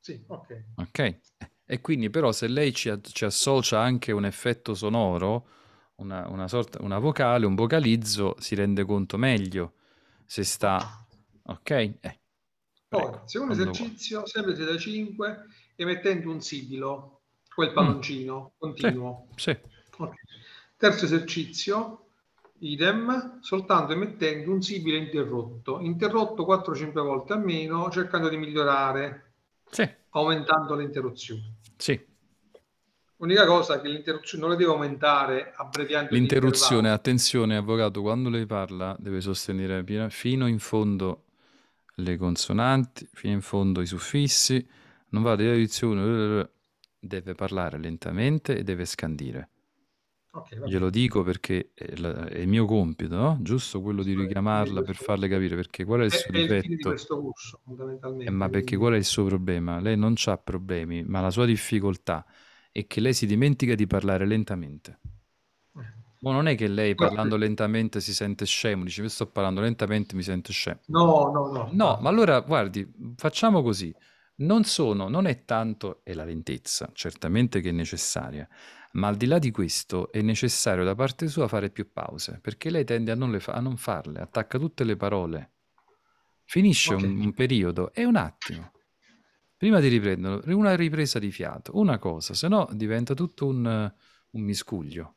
Sì, ok. Ok? E quindi però se lei ci, a- ci associa anche un effetto sonoro, una, una sorta, una vocale, un vocalizzo, si rende conto meglio se sta... Ok? Eh, Poi, prego, secondo quando vuoi. esercizio, sempre 3 da 5, emettendo un sibilo, quel Mm. palloncino continuo. Sì, Ok. Terzo esercizio, idem, soltanto emettendo un sibilo interrotto. Interrotto 4-5 volte almeno, cercando di migliorare, sì, aumentando le interruzioni. sì. L'unica cosa è che l'interruzione non le deve aumentare abbreviando L'interruzione, attenzione, avvocato, quando lei parla deve sostenere fino in fondo le consonanti, fino in fondo i suffissi, non va di audizione, deve parlare lentamente e deve scandire. Ok, va bene. Glielo dico perché è, la- è il mio compito, no? Giusto quello di richiamarla per questo- farle capire perché qual è il È, suo è il fine di difetto. questo corso, fondamentalmente. Eh, ma perché quindi- qual è il suo problema? Lei non ha problemi, ma la sua difficoltà è che lei si dimentica di parlare lentamente. Ma non è che lei Guarda- parlando lentamente si sente scemo, dice io sto parlando lentamente mi sento scemo. No, no, no. No, ma allora guardi, facciamo così. Non sono, non è tanto, è la lentezza, certamente che è necessaria, ma al di là di questo è necessario da parte sua fare più pause, perché lei tende a non, le fa- a non farle, attacca tutte le parole. Finisce Ok. un, un periodo e un attimo. Prima di riprenderlo, una ripresa di fiato, una cosa, se no diventa tutto un, un miscuglio.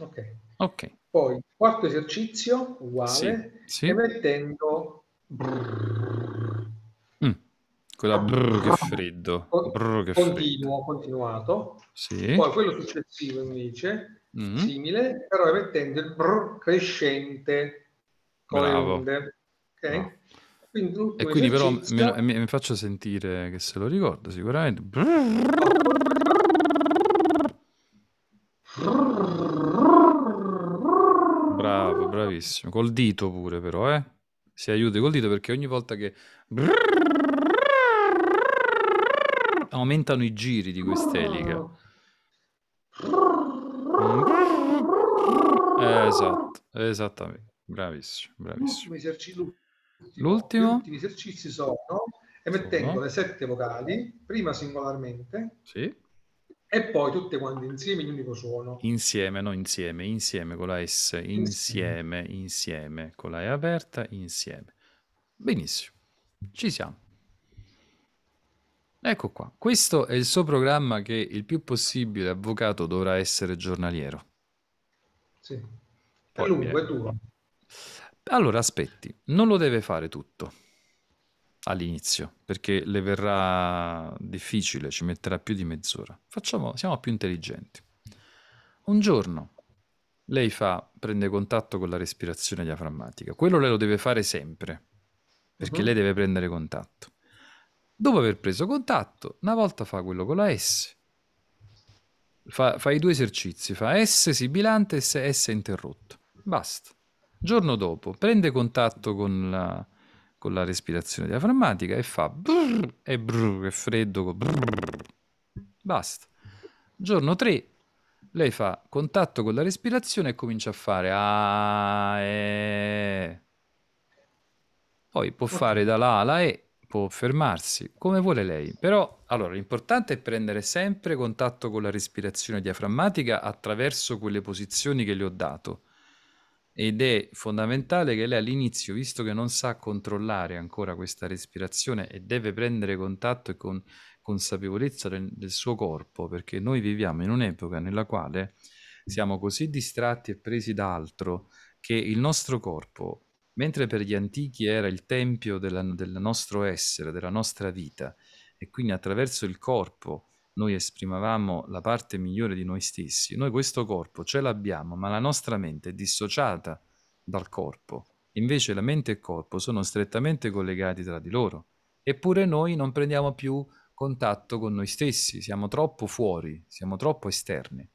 Ok. Ok, Poi, quarto esercizio, uguale, sì, sì. emettendo brrrr. Quella brrr che freddo, Con- brrr che freddo. continuo, continuato. Sì. Poi quello successivo invece, Mm. simile, però emettendo il brrr crescente con Bravo. onde. Ok? Bravo. Quindi e quindi però mi, esercizio. mi- mi faccio sentire che se lo ricordo sicuramente. Bravo, bravissimo. Col dito pure però, eh? Si aiuti col dito perché ogni volta che aumentano i giri di quest'elica. Eh, esatto, esattamente. Bravissimo, bravissimo. L'ultimo esercizio, L'ultimo? Gli ultimi esercizi sono emettendo Sono? le sette vocali, prima singolarmente Sì. e poi tutte quante insieme in un unico suono. Insieme, no insieme, insieme con la S, insieme, insieme, con la E aperta, insieme. Benissimo, ci siamo. Ecco qua, questo è il suo programma che il più possibile avvocato dovrà essere giornaliero. Sì. È Poi, lungo, è duro. Allora, aspetti, non lo deve fare tutto all'inizio, perché le verrà difficile, ci metterà più di mezz'ora. Facciamo, siamo più intelligenti. Un giorno lei fa, prende contatto con la respirazione diaframmatica. Quello lei lo deve fare sempre, perché Mhm. lei deve prendere contatto. Dopo aver preso contatto, una volta fa quello con la S. Fa, fa i due esercizi, fa S sibilante e S, S interrotto. Basta. Giorno dopo prende contatto con la, con la respirazione diaframmatica e fa brrr, e brrr, è freddo. brrr. Basta. Giorno 3 lei fa contatto con la respirazione e comincia a fare A, E. Poi può fare da là alla E, può fermarsi come vuole lei. Però, allora, l'importante è prendere sempre contatto con la respirazione diaframmatica attraverso quelle posizioni che le ho dato. Ed è fondamentale che lei all'inizio, visto che non sa controllare ancora questa respirazione e deve prendere contatto con consapevolezza del, del suo corpo, perché noi viviamo in un'epoca nella quale siamo così distratti e presi da altro che il nostro corpo, mentre per gli antichi era il tempio della- del nostro essere, della nostra vita, e quindi attraverso il corpo noi esprimevamo la parte migliore di noi stessi, noi questo corpo ce l'abbiamo, ma la nostra mente è dissociata dal corpo. Invece la mente e il corpo sono strettamente collegati tra di loro. Eppure noi non prendiamo più contatto con noi stessi, siamo troppo fuori, siamo troppo esterni.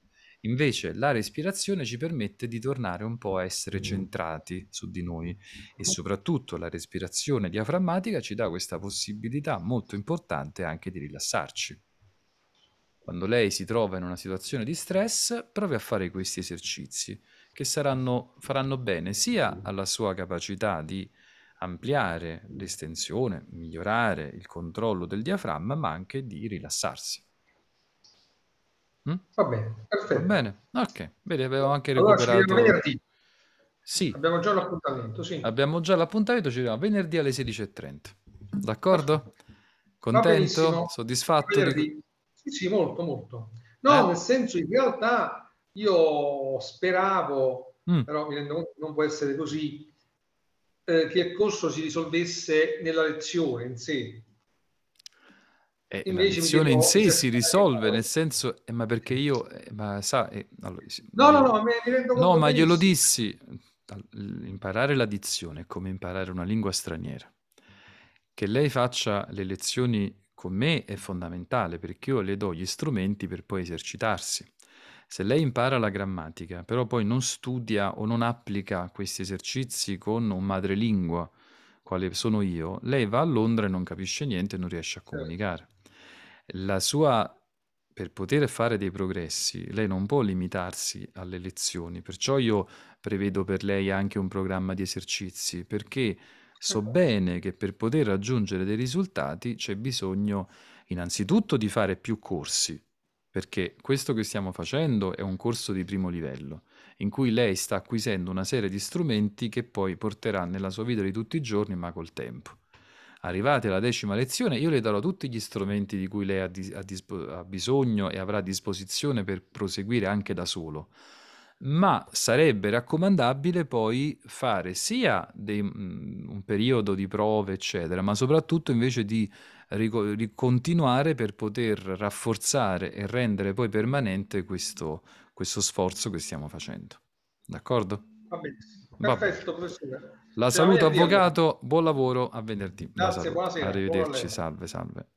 Invece la respirazione ci permette di tornare un po' a essere centrati su di noi e soprattutto la respirazione diaframmatica ci dà questa possibilità molto importante anche di rilassarci. Quando lei si trova in una situazione di stress, provi a fare questi esercizi che saranno, faranno bene sia alla sua capacità di ampliare l'estensione, migliorare il controllo del diaframma, ma anche di rilassarsi. Mm? Va bene, Va perfetto. bene? Ok, vedi, avevo anche Allora recuperato... venerdì. Sì, Abbiamo già l'appuntamento, sì. abbiamo già l'appuntamento, ci vediamo venerdì alle 16.30. D'accordo? Va Contento? Soddisfatto? di-. Sì, sì, molto, molto. No, Eh? nel senso, in realtà io speravo, Mm. però mi rendo conto che non può essere così, eh, che il corso si risolvesse nella lezione in sé. Eh, la Invece mi lezione in sé si esercitare risolve, nel senso, eh, ma perché io, eh, ma sa, eh, allora, No, no, io- no, mi, mi rendo conto no, ma glielo benissimo. dissi, al- imparare la dizione è come imparare una lingua straniera. Che lei faccia le lezioni con me è fondamentale perché io le do gli strumenti per poi esercitarsi. Se lei impara la grammatica, però poi non studia o non applica questi esercizi con un madrelingua, quale sono io, lei va a Londra e non capisce niente e non riesce a Certo. comunicare. La sua, per poter fare dei progressi, lei non può limitarsi alle lezioni, perciò io prevedo per lei anche un programma di esercizi, perché so bene che per poter raggiungere dei risultati c'è bisogno innanzitutto di fare più corsi, perché questo che stiamo facendo è un corso di primo livello, in cui lei sta acquisendo una serie di strumenti che poi porterà nella sua vita di tutti i giorni, ma col tempo. Arrivate alla decima lezione, io le darò tutti gli strumenti di cui lei ha, dis- ha dispo- ha bisogno e avrà a disposizione per proseguire anche da solo. Ma sarebbe raccomandabile poi fare sia dei- mm, un periodo di prove, eccetera, ma soprattutto invece di di continuare per poter rafforzare e rendere poi permanente questo, questo sforzo che stiamo facendo. D'accordo? Va bene. Perfetto, professore. La saluto avvocato, buon lavoro, a venerdì. Grazie, buonasera, buon Arrivederci, salve, salve.